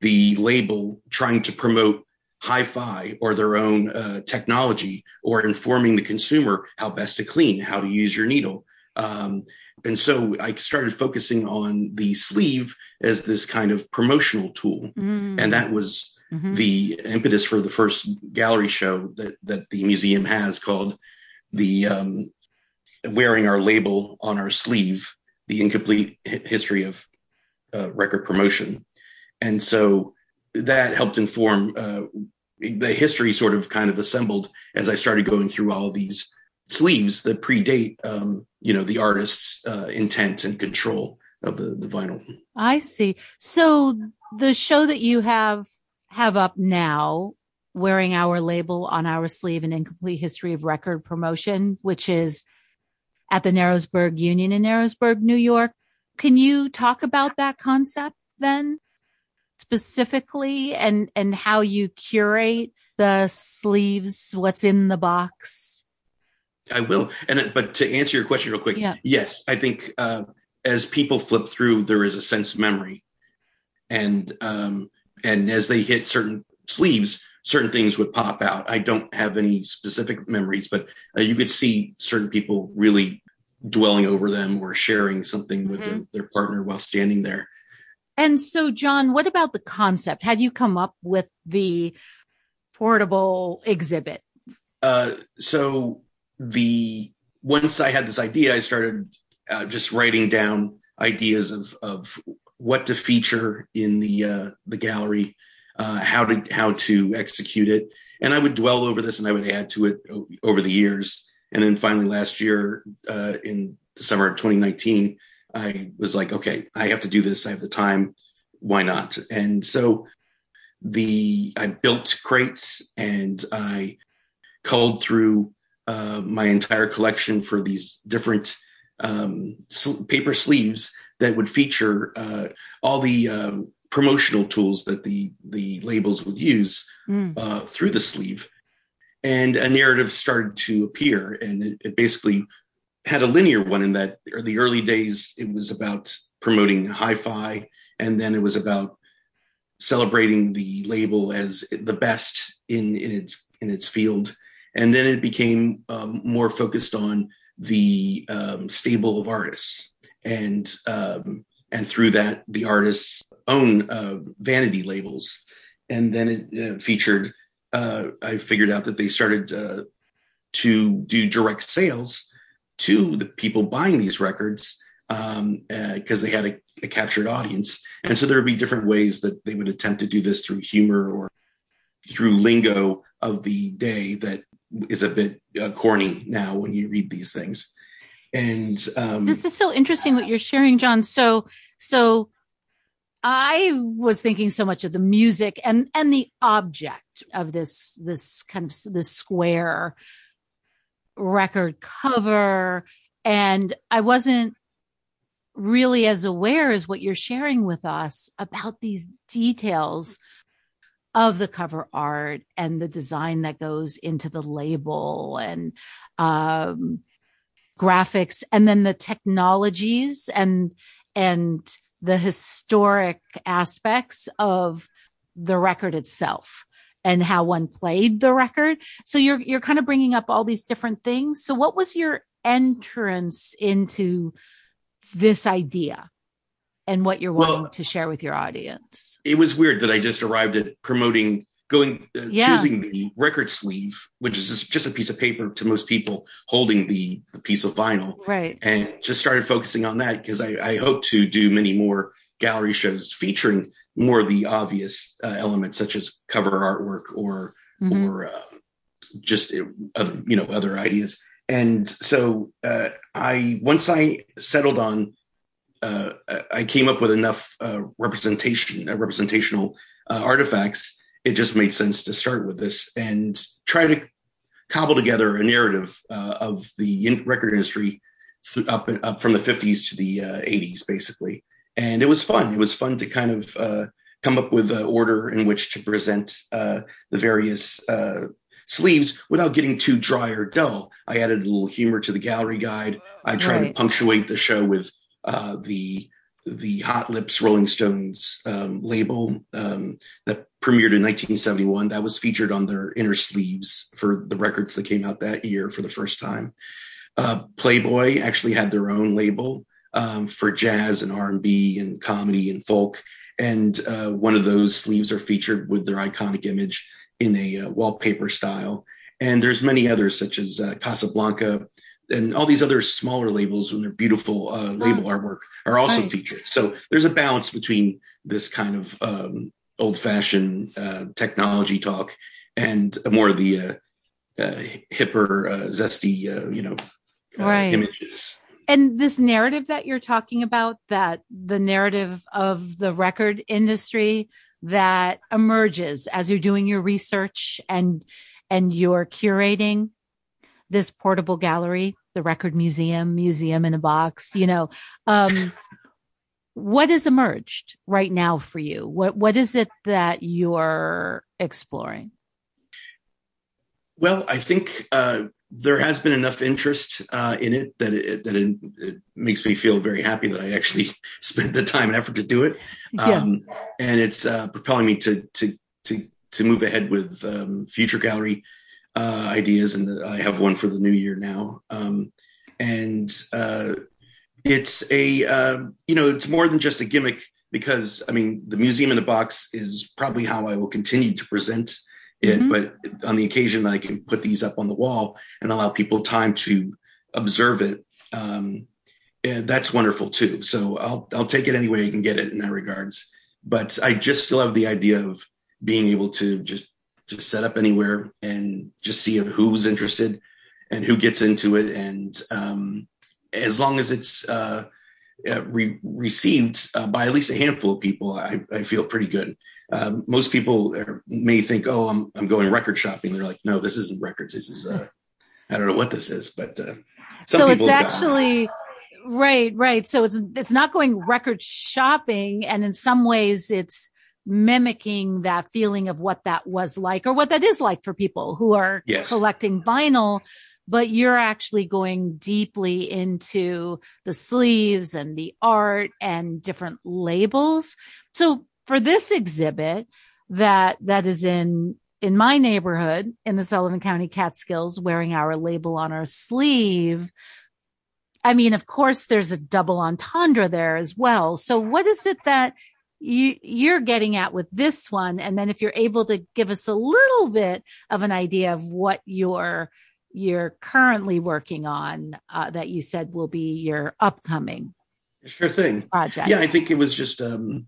Speaker 11: the label trying to promote hi-fi or their own uh, technology or informing the consumer how best to clean, how to use your needle. Um, and so I started focusing on the sleeve as this kind of promotional tool.
Speaker 3: Mm.
Speaker 11: And that was
Speaker 3: Mhm.
Speaker 11: the impetus for the first gallery show that, that the museum has called the um, Wearing Our Label on Our Sleeve, the incomplete history of uh, record promotion. And so that helped inform uh, the history sort of kind of assembled as I started going through all these sleeves that predate, um, you know, the artist's uh, intent and control of the, the vinyl.
Speaker 3: I see. So the show that you have have up now, wearing our label on our sleeve, an incomplete history of record promotion, which is at the Narrowsburg Union in Narrowsburg, New York. can you talk about that concept then specifically and, and how you curate the sleeves, what's in the box?
Speaker 11: I will. And, but to answer your question real quick,
Speaker 3: Yeah.
Speaker 11: yes, I think, uh, as people flip through, there is a sense of memory and, um, and as they hit certain sleeves, certain things would pop out. I don't have any specific memories, but uh, you could see certain people really dwelling over them or sharing something with their, their partner while standing there.
Speaker 3: And so, John, what about the concept? How Had you come up with the portable exhibit?
Speaker 11: Uh, so the once I had this idea, I started uh, just writing down ideas of of what to feature in the uh, the gallery, uh, how to how to execute it, and I would dwell over this and I would add to it over the years. And then finally, last year uh, in December of 2019, I was like, okay, I have to do this. I have the time. Why not? And so the I built crates and I culled through uh, my entire collection for these different um, sl- paper sleeves that would feature uh, all the um, promotional tools that the the labels would use uh, through the sleeve, and a narrative started to appear, and it, it basically had a linear one in that the early days it was about promoting hi-fi, and then it was about celebrating the label as the best in in its in its field, and then it became um, more focused on the um, stable of artists, and um, and through that the artists' own uh, vanity labels, and then it uh, featured. Uh, I figured out that they started uh, to do direct sales to the people buying these records because they had a, a captured audience. And so there would be different ways that they would attempt to do this through humor or through lingo of the day that is a bit uh, corny now when you read these things. And um,
Speaker 3: this is so interesting what you're sharing, John. So, so I was thinking so much of the music and, and the object of this, this kind of this square record cover. And I wasn't really as aware as what you're sharing with us about these details of the cover art and the design that goes into the label and, um, graphics and then the technologies and, and the historic aspects of the record itself and how one played the record. So you're, you're kind of bringing up all these different things. So what was your entrance into this idea and what you're wanting
Speaker 11: Well-
Speaker 3: to share with your audience?
Speaker 11: it was weird that I just arrived at promoting going uh,
Speaker 3: Yeah.
Speaker 11: choosing the record sleeve, which is just, just a piece of paper to most people holding the, the piece of vinyl,
Speaker 3: Right.
Speaker 11: and just started focusing on that because I, I hope to do many more gallery shows featuring more of the obvious uh, elements such as cover artwork or
Speaker 3: Mhm.
Speaker 11: or uh, just uh, other, you know other ideas. And so uh, I once I settled on uh, I came up with enough uh, representation, uh, representational uh, artifacts. It just made sense to start with this and try to cobble together a narrative uh, of the record industry up up from the 50s to the uh, 80s, basically. And it was fun. It was fun to kind of uh, come up with an order in which to present uh, the various uh, sleeves without getting too dry or dull. I added a little humor to the gallery guide. I tried
Speaker 3: Right.
Speaker 11: to punctuate the show with uh, the the Hot Lips Rolling Stones um, label um, that premiered in 1971. That was featured on their inner sleeves for the records that came out that year for the first time. Uh, Playboy actually had their own label um, for jazz and R&B and comedy and folk, and uh, one of those sleeves are featured with their iconic image in a uh, wallpaper style. And there's many others such as uh, Casablanca and all these other smaller labels and their beautiful uh, label artwork are also
Speaker 3: Right.
Speaker 11: featured. So there's a balance between this kind of um, old-fashioned uh, technology talk and more of the uh, uh, hipper, uh, zesty, uh, you know,
Speaker 3: Right.
Speaker 11: images.
Speaker 3: And this narrative that you're talking about, that the narrative of the record industry that emerges as you're doing your research and, and you're curating this portable gallery, the record museum, museum in a box, you know, um, what has emerged right now for you? What what is it that you're exploring?
Speaker 11: Well, I think uh, there has been enough interest uh, in it that it, that it, it, makes me feel very happy that I actually *laughs* spent the time and effort to do it.
Speaker 3: Yeah.
Speaker 11: Um, and it's uh, propelling me to to to to move ahead with um, future gallery uh, ideas, and the, I have one for the new year now. Um, and uh, it's a uh, you know it's more than just a gimmick because I mean the museum in the box is probably how I will continue to present it,
Speaker 3: Mhm.
Speaker 11: but on the occasion that I can put these up on the wall and allow people time to observe it, um, and that's wonderful too. So I'll I'll take it any way I can get it in that regards. But I just still have the idea of being able to just just set up anywhere and just see who's interested and who gets into it, and um, as long as it's uh, uh, re- received uh, by at least a handful of people, I, I feel pretty good. Um, most people are, may think, "Oh, I'm I'm going record shopping." They're like, "No, this isn't records. This is uh, I don't know what this is." But uh,
Speaker 3: so it's actually right, right. So it's it's not going record shopping, and in some ways, it's mimicking that feeling of what that was like, or what that is like for people who are
Speaker 11: Yes.
Speaker 3: collecting vinyl. But you're actually going deeply into the sleeves and the art and different labels. So for this exhibit that that is in in my neighborhood in the Sullivan County Catskills wearing our label on our sleeve. I mean, of course, there's a double entendre there as well. So what is it that you, you're getting at with this one? And then if you're able to give us a little bit of an idea of what you're, you're currently working on, uh, that you said will be your upcoming
Speaker 11: Sure thing.
Speaker 3: project.
Speaker 11: Yeah, I think it was just um,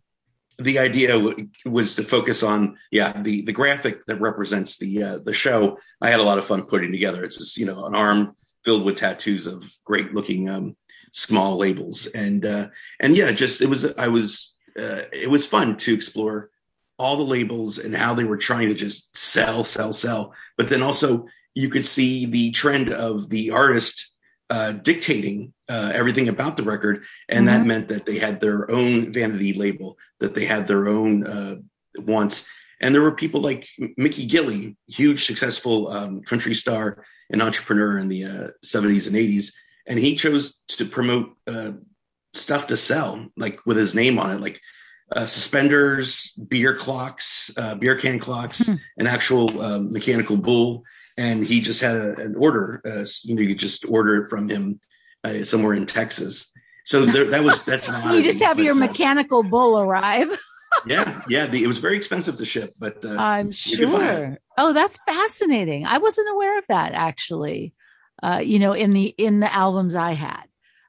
Speaker 11: the idea w- was to focus on yeah the the graphic that represents the uh, the show. I had a lot of fun putting together. It's just you know an arm filled with tattoos of great looking um, small labels and uh, and yeah, just it was I was uh, it was fun to explore all the labels and how they were trying to just sell sell sell, but then also you could see the trend of the artist uh, dictating uh, everything about the record, and that
Speaker 12: Mhm.
Speaker 11: meant that they had their own vanity label, that they had their own uh, wants, and there were people like Mickey Gilley, huge successful um, country star and entrepreneur in the uh, 70s and 80s, and he chose to promote uh, stuff to sell, like with his name on it, like uh, suspenders, beer clocks, uh, beer can clocks, an actual uh, mechanical bull, and he just had a, an order. Uh, you know, you just order it from him uh, somewhere in Texas. So there, that was that's an *laughs*
Speaker 3: you just have your mechanical bull arrive. *laughs*
Speaker 11: yeah, yeah. The, it was very expensive to ship, but uh,
Speaker 3: I'm
Speaker 11: you could buy it.
Speaker 3: sure. Oh, that's fascinating. I wasn't aware of that actually. Uh, you know, in the in the albums I had.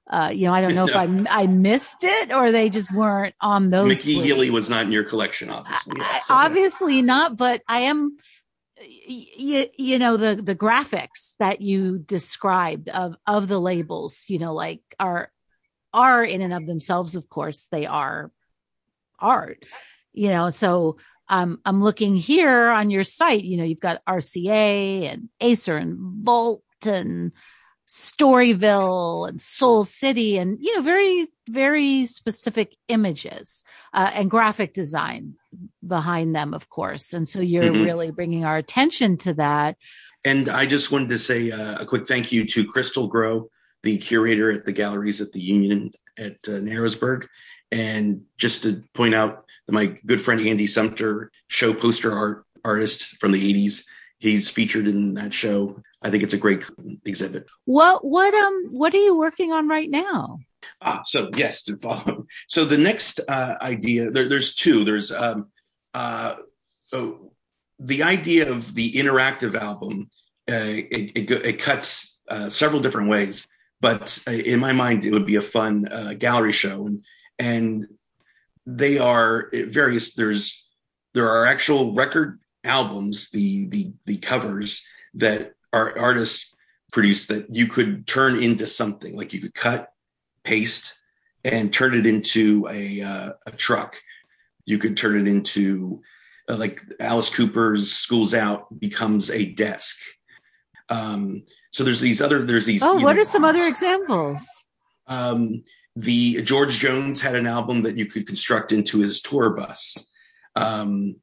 Speaker 3: Uh, you know, I don't know if I I missed it or they just weren't on those.
Speaker 11: Mickey
Speaker 3: sleeves.
Speaker 11: Gilley was not in your collection, obviously. Yeah, so-
Speaker 3: Obviously not, but I am. You, you know the the graphics that you described of of the labels, you know, like are are in and of themselves, of course, they are art. You know, so um, I'm looking here on your site. You know, you've got RCA and Acer and Volt and Storyville and Soul City, and you know, very very specific images uh, and graphic design behind them, of course. And so you're
Speaker 11: Mhm.
Speaker 3: really bringing our attention to that.
Speaker 11: And I just wanted to say uh, a quick thank you to Crystal Grow, the curator at the galleries at the Union at uh, Narrowsburg. And just to point out that my good friend Andy Sumter, show poster art artist from the 80s, he's featured in that show. I think it's a great exhibit.
Speaker 3: What what um what are you working on right now?
Speaker 11: Ah, so yes, to follow. So the next uh, idea, there, there's two. There's um, uh, so the idea of the interactive album. Uh, it, it, it cuts uh, several different ways, but uh, in my mind, it would be a fun uh, gallery show, and and they are various. There's there are actual record albums, the the the covers that our artists produce that you could turn into something like you could cut paste and turn it into a uh, a truck. You could turn it into uh, like Alice Cooper's "School's Out" becomes a desk. Um, so there's these other there's these.
Speaker 3: Oh, what
Speaker 11: know,
Speaker 3: are some other examples?
Speaker 11: um, the George Jones had an album that you could construct into his tour bus. Um,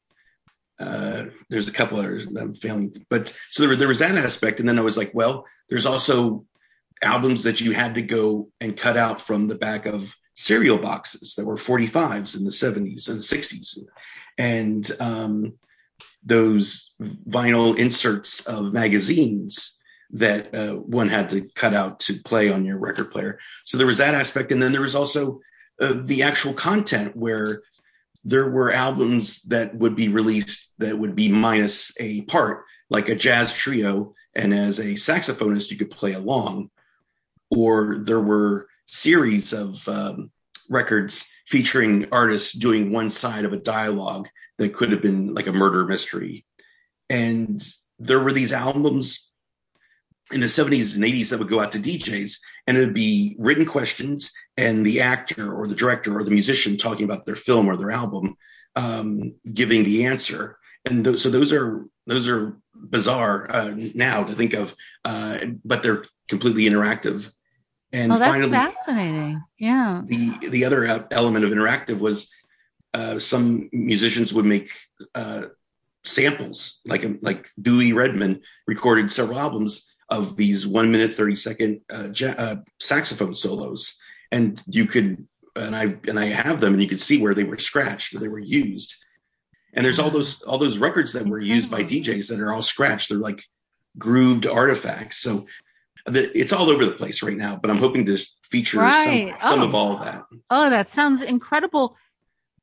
Speaker 11: uh, there's a couple others that I'm failing, but so there, there was that aspect. And then I was like, well, there's also albums that you had to go and cut out from the back of cereal boxes that were 45s in the 70s and 60s. And um, those vinyl inserts of magazines that uh, one had to cut out to play on your record player. So there was that aspect. And then there was also uh, the actual content where there were albums that would be released that would be minus a part, like a jazz trio. And as a saxophonist, you could play along. Or there were series of um, records featuring artists doing one side of a dialogue that could have been like a murder mystery. And there were these albums in the 70s and 80s that would go out to DJs and it would be written questions and the actor or the director or the musician talking about their film or their album um, giving the answer and th- so those are those are bizarre uh, now to think of uh, but they're completely interactive and
Speaker 3: oh, that's
Speaker 11: finally
Speaker 3: fascinating. Yeah.
Speaker 11: the the other element of interactive was uh, some musicians would make uh, samples like like Dewey Redman recorded several albums of these one minute, 30 second uh, ja- uh, saxophone solos. And you could, and I, and I have them and you could see where they were scratched where they were used. And there's all those, all those records that were used by DJs that are all scratched. They're like grooved artifacts. So the, it's all over the place right now, but I'm hoping to feature
Speaker 3: Right.
Speaker 11: some, some
Speaker 3: Oh.
Speaker 11: of all of that.
Speaker 3: Oh, that sounds incredible.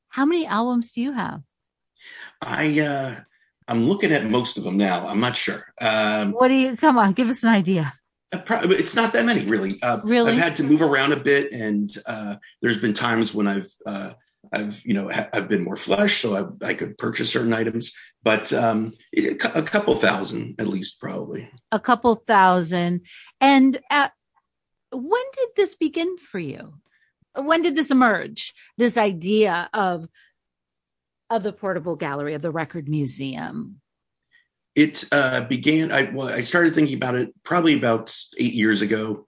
Speaker 3: How many albums do you have?
Speaker 11: I, uh, I'm looking at most of them now. I'm not sure. Um,
Speaker 3: What do you, come on, give us an idea.
Speaker 11: It's not that many really. Uh,
Speaker 3: Really?
Speaker 11: I've had to move around a bit, and uh, there's been times when I've uh, I've you know ha- I've been more flush, so I, I could purchase certain items, but um, a couple thousand at least probably.
Speaker 3: A couple thousand. And uh, when did this begin for you? When did this emerge? This idea of, of the portable gallery of the record museum.
Speaker 11: It uh, began. I well, I started thinking about it probably about eight years ago,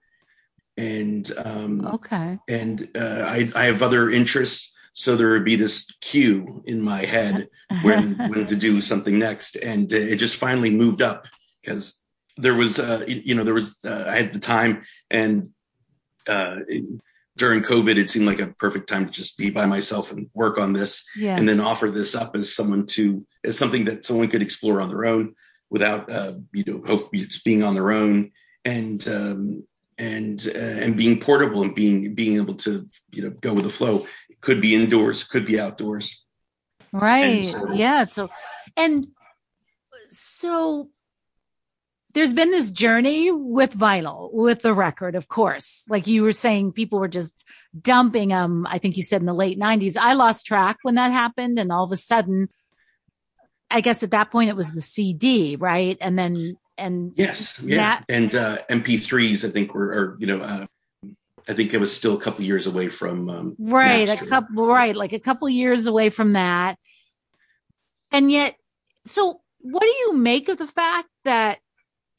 Speaker 11: and um,
Speaker 3: Okay.
Speaker 11: and uh, I, I have other interests. So there would be this cue in my head *laughs* when when to do something next, and uh, it just finally moved up because there was uh, you know there was uh, I had the time and uh, during COVID it seemed like a perfect time to just be by myself and work on this,
Speaker 3: Yes.
Speaker 11: and then offer this up as someone to as something that someone could explore on their own without uh, you know hope just being on their own and um, and uh, and being portable and being being able to you know go with the flow. It could be indoors, could be outdoors.
Speaker 3: Right.
Speaker 11: so-
Speaker 3: yeah. So, and so there's been this journey with vinyl, with the record, of course. Like you were saying, people were just dumping them. I think you said in the late 90s. I lost track when that happened. And all of a sudden, I guess at that point it was the CD, right? And then, and
Speaker 11: Yes, yeah,
Speaker 3: that-
Speaker 11: and uh, MP3s. I think were, or you know, uh, I think it was still a couple years away from um,
Speaker 3: right a couple right like a couple years away from that and yet so what do you make of the fact that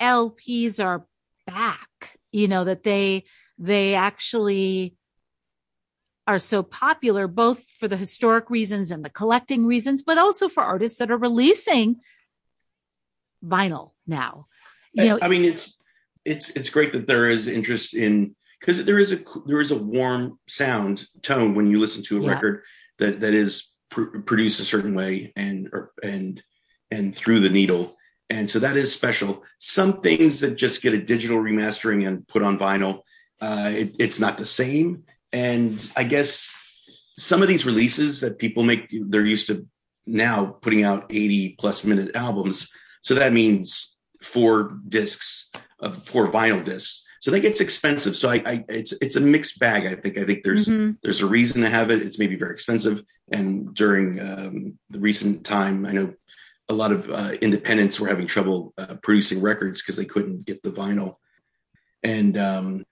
Speaker 3: lps are back you know that they they actually are so popular both for the historic reasons and the collecting reasons but also for artists that are releasing vinyl now you know
Speaker 11: I mean, it's it's it's great that there is interest in because there is a there is a warm sound tone when you listen to a
Speaker 3: Yeah.
Speaker 11: record that that is pr- produced a certain way and or, and and through the needle, and so that is special. Some things that just get a digital remastering and put on vinyl, uh, it, it's not the same. And I guess some of these releases that people make, they're used to now putting out 80 plus minute albums. So that means four discs of four vinyl discs. So that gets expensive. So I, I it's it's a mixed bag. I think I think there's
Speaker 3: Mhm.
Speaker 11: there's a reason to have it. It's maybe very expensive. And during um, the recent time, I know a lot of uh, independents were having trouble uh, producing records because they couldn't get the vinyl. And um,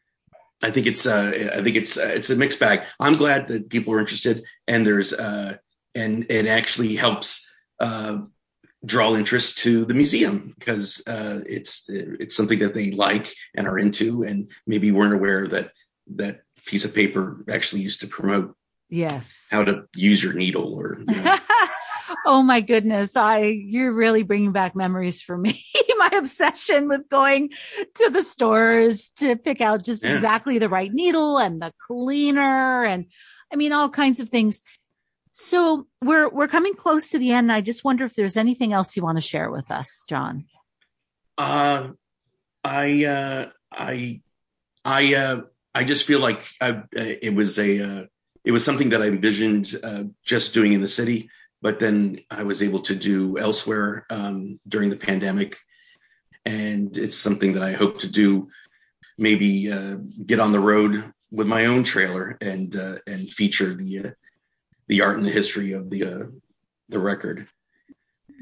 Speaker 11: I think it's uh, I think it's uh, it's a mixed bag. I'm glad that people are interested, and there's uh, and it actually helps uh, draw interest to the museum because uh, it's it's something that they like and are into, and maybe weren't aware that that piece of paper actually used to promote
Speaker 3: Yes.
Speaker 11: how to use your needle or you know,
Speaker 3: oh my goodness. I, you're really bringing back memories for me. *laughs* my obsession with going to the stores to pick out just
Speaker 11: Yeah.
Speaker 3: exactly the right needle and the cleaner and I mean, all kinds of things. So we're, we're coming close to the end. I just wonder if there's anything else you want to share with us, John.
Speaker 11: Uh, I, uh, I, I, uh, I just feel like I, uh, it was a, uh, it was something that I envisioned uh, just doing in the city, but then I was able to do elsewhere um, during the pandemic, and it's something that I hope to do. Maybe uh, get on the road with my own trailer and uh, and feature the uh, the art and the history of the uh, the record.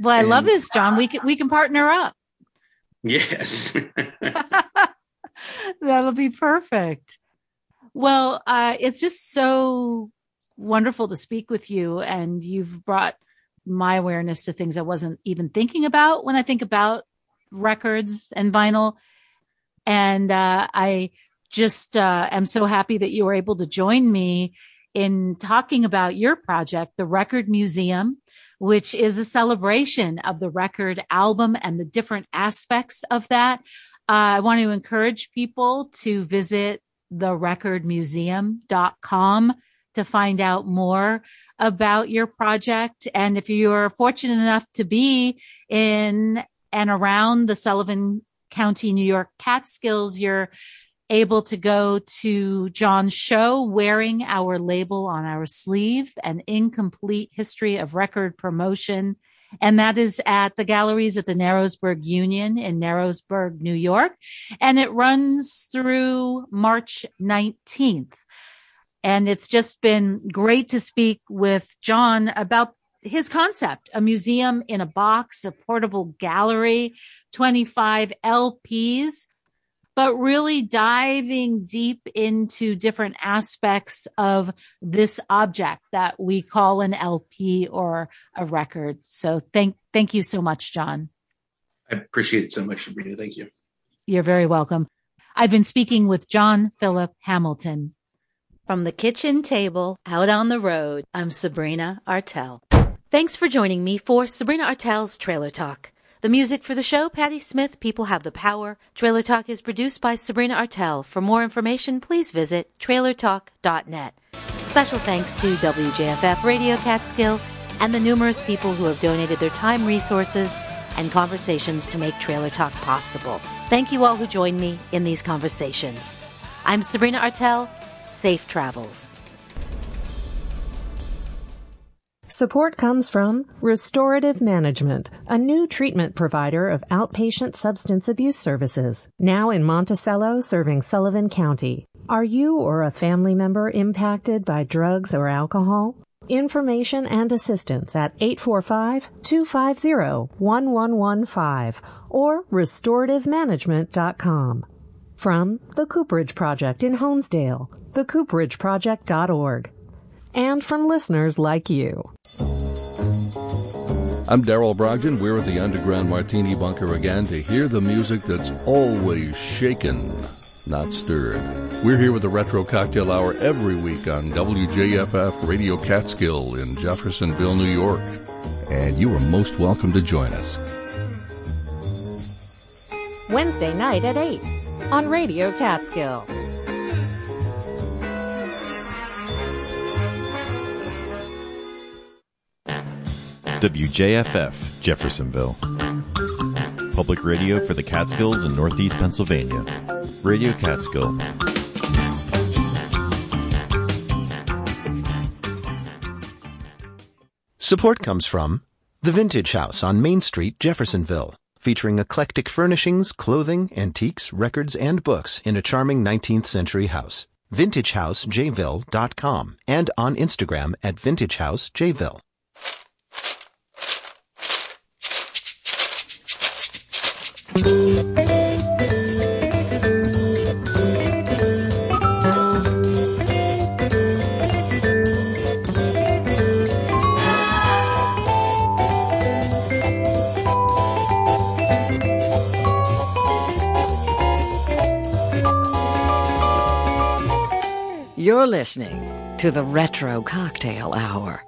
Speaker 3: Well, I love this, John. We can, we can partner up.
Speaker 11: Yes. *laughs* *laughs*
Speaker 3: That'll be perfect. Well, uh, it's just so wonderful to speak with you, and you've brought my awareness to things I wasn't even thinking about when I think about records and vinyl. And uh, I just uh, am so happy that you were able to join me in talking about your project, the Record Museum, which is a celebration of the record album and the different aspects of that. Uh, I want to encourage people to visit therecordmuseum.com to find out more about your project. And if you're fortunate enough to be in and around the Sullivan County, New York Catskills, you're able to go to John's show wearing our label on our sleeve, an incomplete history of record promotion. And that is at the galleries at the Narrowsburg Union in Narrowsburg, New York. And it runs through March 19th. And it's just been great to speak with John about his concept, a museum in a box, a portable gallery, 25 LPs, but really diving deep into different aspects of this object that we call an LP or a record. So thank, thank you so much, John.
Speaker 11: I appreciate it so much, Sabrina. Thank you.
Speaker 3: You're very welcome. I've been speaking with John Philip Hamilton.
Speaker 13: From the kitchen table out on the road, I'm Sabrina Artel. Thanks for joining me for Sabrina Artel's Trailer Talk. The music for the show, Patti Smith, People Have the Power. Trailer Talk is produced by Sabrina Artel. For more information, please visit trailertalk.net. Special thanks to WJFF Radio Catskill and the numerous people who have donated their time, resources, and conversations to make Trailer Talk possible. Thank you all who joined me in these conversations. I'm Sabrina Artel. Safe travels.
Speaker 7: Support comes from Restorative Management, a new treatment provider of outpatient substance abuse services, now in Monticello serving Sullivan County. Are you or a family member impacted by drugs or alcohol? Information and assistance at 845-250-1115 or restorativemanagement.com. From the Cooperage Project in Honesdale, thecooperageproject.org. And from listeners like you.
Speaker 14: I'm Daryl Brogdon. We're at the Underground Martini Bunker again to hear the music that's always shaken, not stirred. We're here with the Retro Cocktail Hour every week on WJFF Radio Catskill in Jeffersonville, New York. And you are most welcome to join us.
Speaker 7: Wednesday night at 8 on Radio Catskill.
Speaker 15: WJFF, Jeffersonville. Public radio for the Catskills in Northeast Pennsylvania. Radio Catskill.
Speaker 16: Support comes from The Vintage House on Main Street, Jeffersonville, featuring eclectic furnishings, clothing, antiques, records, and books in a charming 19th century house. VintageHouseJville.com and on Instagram at VintageHouseJville.
Speaker 17: You're listening to the Retro Cocktail Hour.